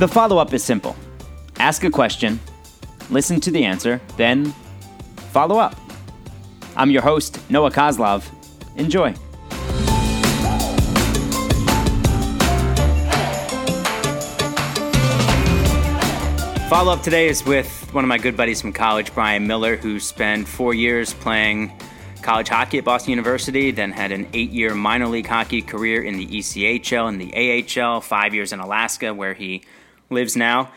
The follow up is simple ask a question, listen to the answer, then follow up. I'm your host, Noah Kozlov. Enjoy. Follow up today is with one of my good buddies from college, Bryan Miller, who spent four years playing college hockey at Boston University, then had an eight year minor league hockey career in the ECHL and the AHL, five years in Alaska, where he lives now.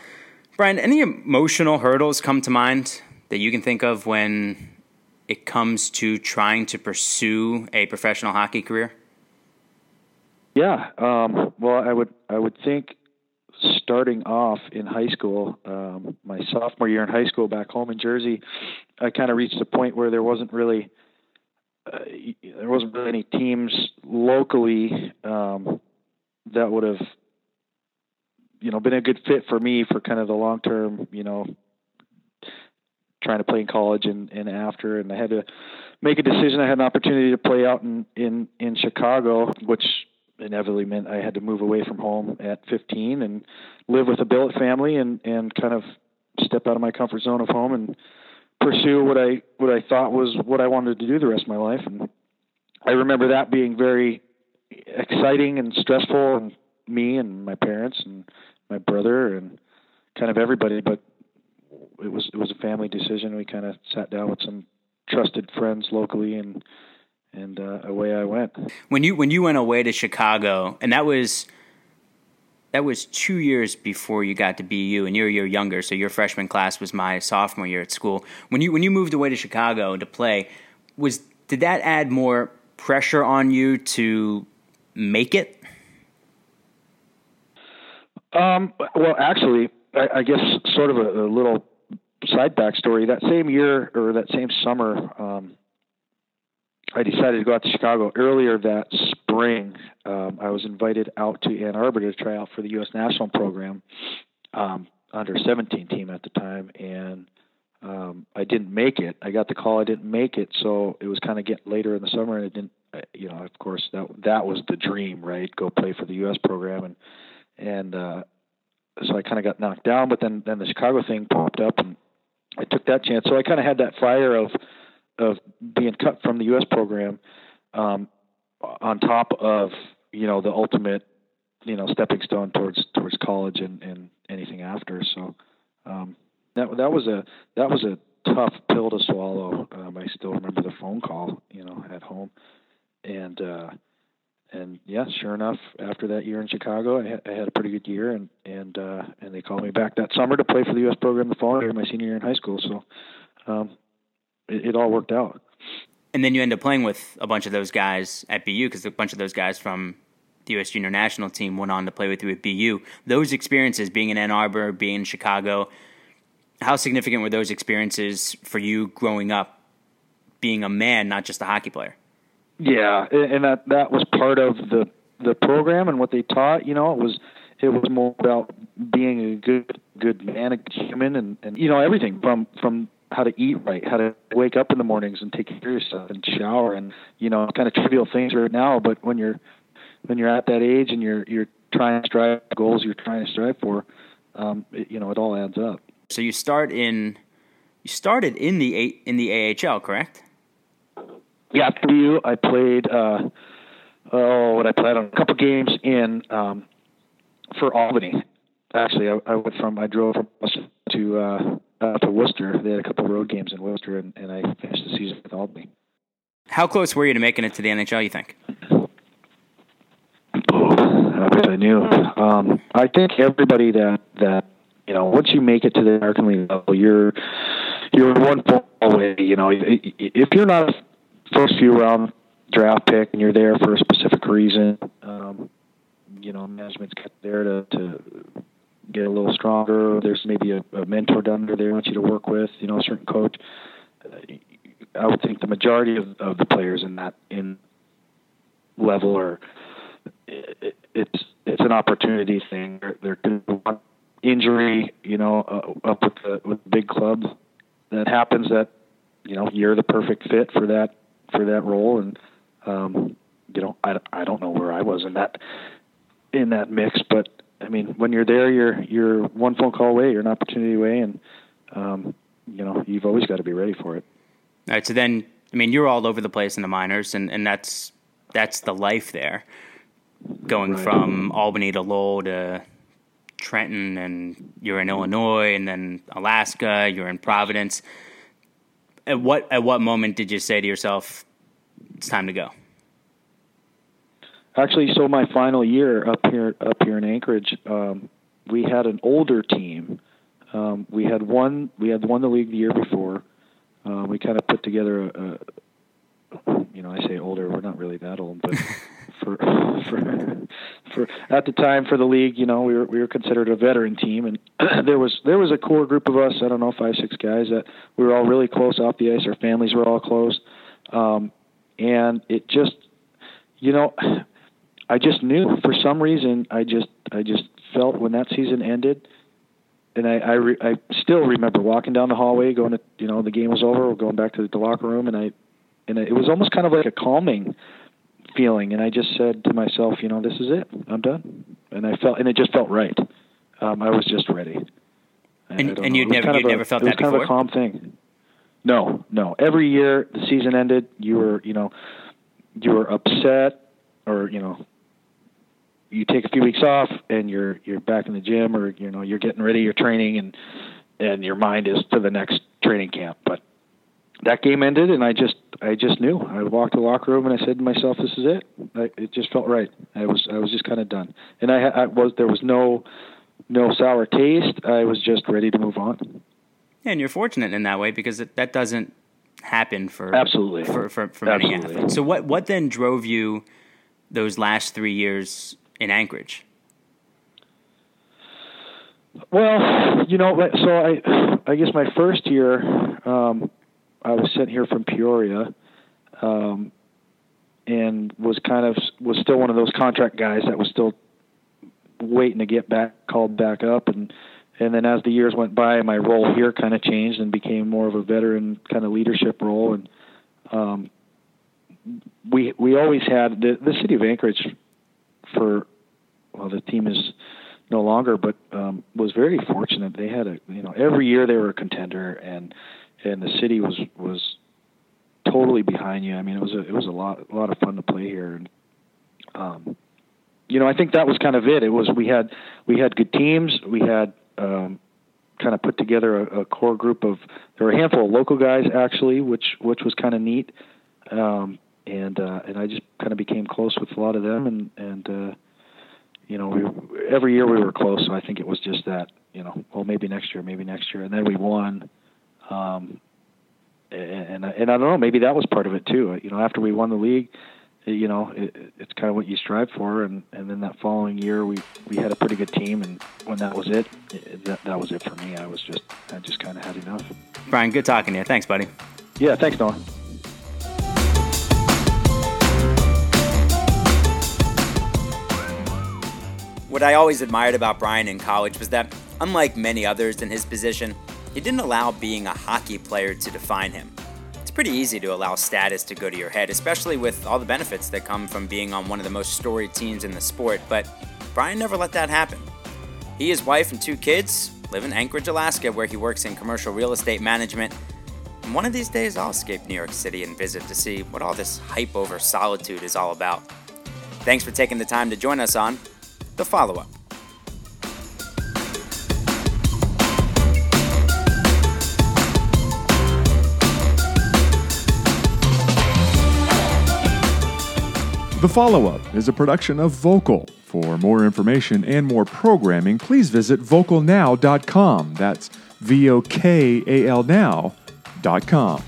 Bryan, any emotional hurdles come to mind that you can think of when it comes to trying to pursue a professional hockey career? Yeah, um, well, I would I would think starting off in high school, um, my sophomore year in high school back home in Jersey, I kind of reached a point where there wasn't really uh, there wasn't really any teams locally um, that would have you know been a good fit for me for kind of the long term you know trying to play in college and, and after. And I had to make a decision. I had an opportunity to play out in in in Chicago which inevitably meant I had to move away from home at 15 and live with a billet family and and kind of step out of my comfort zone of home and pursue what I what I thought was what I wanted to do the rest of my life. And I remember that being very exciting and stressful and me and my parents. And my brother and kind of everybody but it was it was a family decision we kind of sat down with some trusted friends locally and and uh, away I went. When you when you went away to Chicago, and that was that was two years before you got to BU, and you're a year younger, so your freshman class was my sophomore year at school. When you when you moved away to Chicago to play, was did that add more pressure on you to make it? Um, well, actually, I, I guess sort of a, a, little side backstory. That same year or that same summer, um, I decided to go out to Chicago earlier that spring. Um, I was invited out to Ann Arbor to try out for the U.S. national program, um, under 17 team at the time, and um, I didn't make it. I got the call, I didn't make it, so it was kind of getting later in the summer, and it didn't. You know, of course, that that was the dream, right? Go play for the U.S. program, and and uh, so I kind of got knocked down. But then then the Chicago thing popped up, and I took that chance. So I kind of had that fire of of being cut from the U.S. program um, on top of you know the ultimate you know stepping stone towards towards college and, and anything after. So um, that that was a that was a tough pill to swallow. Um, I still remember the phone call you know at home, and uh, yeah, sure enough, after that year in Chicago, I had, I had a pretty good year, and and uh, and they called me back that summer to play for the U.S. program the following year, my senior year in high school. So um, it, it all worked out. And then you end up playing with a bunch of those guys at BU because a bunch of those guys from the U.S. junior national team went on to play with you at BU. Those experiences, being in Ann Arbor, being in Chicago, how significant were those experiences for you growing up, being a man, not just a hockey player? Yeah, and that that was part of the the program and what they taught. You know, it was it was more about being a good good man, a human, and and you know everything from from how to eat right, how to wake up in the mornings and take care of yourself and shower and you know kind of trivial things right now, but when you're when you're at that age and you're you're trying to strive goals you're trying to strive for, um, it, you know it all adds up. So you start in you started in the in the AHL, correct? Yeah, after you, I played. Uh, oh, what I played on a couple games in um, for Albany. Actually, I, I went from I drove from Boston to uh, uh, to Worcester. They had a couple road games in Worcester, and, and I finished the season with Albany. How close were you to making it to the NHL? You think? I wish I knew. Um, I think everybody that that you know, once you make it to the American League level, you're you're one fall away. You know, if you're not first few round draft pick and you're there for a specific reason, um, you know, management's there to to get a little stronger. There's maybe a, a mentor down there they want you to work with, you know, a certain coach. Uh, I would think the majority of, of the players in that in level are it, it's it's an opportunity thing. They're going to want injury, you know, uh, up with the with big club that happens that you know you're the perfect fit for that for that role and um you know I, I don't know where I was in that in that mix but I mean, when you're there, you're you're one phone call away, you're an opportunity away, and um, you know you've always got to be ready for it. All right. So then, I mean, you're all over the place in the minors, and, and that's that's the life there. Going right. from Albany to Lowell to Trenton, and you're in Illinois, and then Alaska. You're in Providence. At what at what moment did you say to yourself, "It's time to go"? Actually, so my final year up here up here in Anchorage, um, we had an older team. Um, we had won we had won the league the year before. Uh, we kind of put together a, a, you know, I say older. We're not really that old, but for for for at the time for the league, you know, we were we were considered a veteran team, and there was there was a core group of us. I don't know, five six guys that we were all really close off the ice. Our families were all close, um, and it just, you know, I just knew for some reason I just I just felt when that season ended, and I I, re, I still remember walking down the hallway, going to you know the game was over, going back to the locker room, and I and it was almost kind of like a calming feeling, and I just said to myself, you know, this is it, I'm done, and I felt and it just felt right. Um, I was just ready. And, and you'd never you never felt that before. It was kind of a calm thing. No, no. Every year the season ended, you were you know you were upset or you know you take a few weeks off and you're you're back in the gym or you know you're getting ready, you're training and and your mind is to the next training camp. But that game ended and I just I just knew. I walked to the locker room and I said to myself, "This is it." I, it just felt right. I was I was just kind of done, and I, I was there was no no sour taste. I was just ready to move on. Yeah, and you're fortunate in that way because it, that doesn't happen for absolutely for for, for many absolutely. athletes. So what what then drove you those last three years in Anchorage? Well, you know, so I, I guess my first year, um, I was sent here from Peoria, um, and was kind of was still one of those contract guys that was still waiting to get back called back up, and and then as the years went by, my role here kind of changed and became more of a veteran kind of leadership role, and um, we we always had the the city of Anchorage for well, the team is no longer, but um, was very fortunate. They had a you know every year they were a contender, and and the city was was totally behind you. I mean, it was a it was a lot a lot of fun to play here, and um, you know I think that was kind of it. It was we had we had good teams. We had um, kind of put together a, a core group of there were a handful of local guys actually, which which was kind of neat. Um, and uh, and I just kind of became close with a lot of them, and and uh, you know, we every year we were close. So I think it was just that, you know, well maybe next year, maybe next year, and then we won. Um, and and I don't know, maybe that was part of it too. You know, after we won the league, you know, it, it's kind of what you strive for. And and then that following year, we we had a pretty good team, and when that was it, it that that was it for me. I was just I just kind of had enough. Bryan, good talking to you. Thanks, buddy. Yeah, thanks, Noah. What I always admired about Bryan in college was that, unlike many others in his position, he didn't allow being a hockey player to define him. It's pretty easy to allow status to go to your head, especially with all the benefits that come from being on one of the most storied teams in the sport, but Bryan never let that happen. He, his wife, and two kids live in Anchorage, Alaska, where he works in commercial real estate management. And one of these days, I'll escape New York City and visit to see what all this hype over solitude is all about. Thanks for taking the time to join us on the follow up. The Follow Up is a production of Vokal. For more information and more programming, please visit vokalnow.com. That's V O K A L now.com.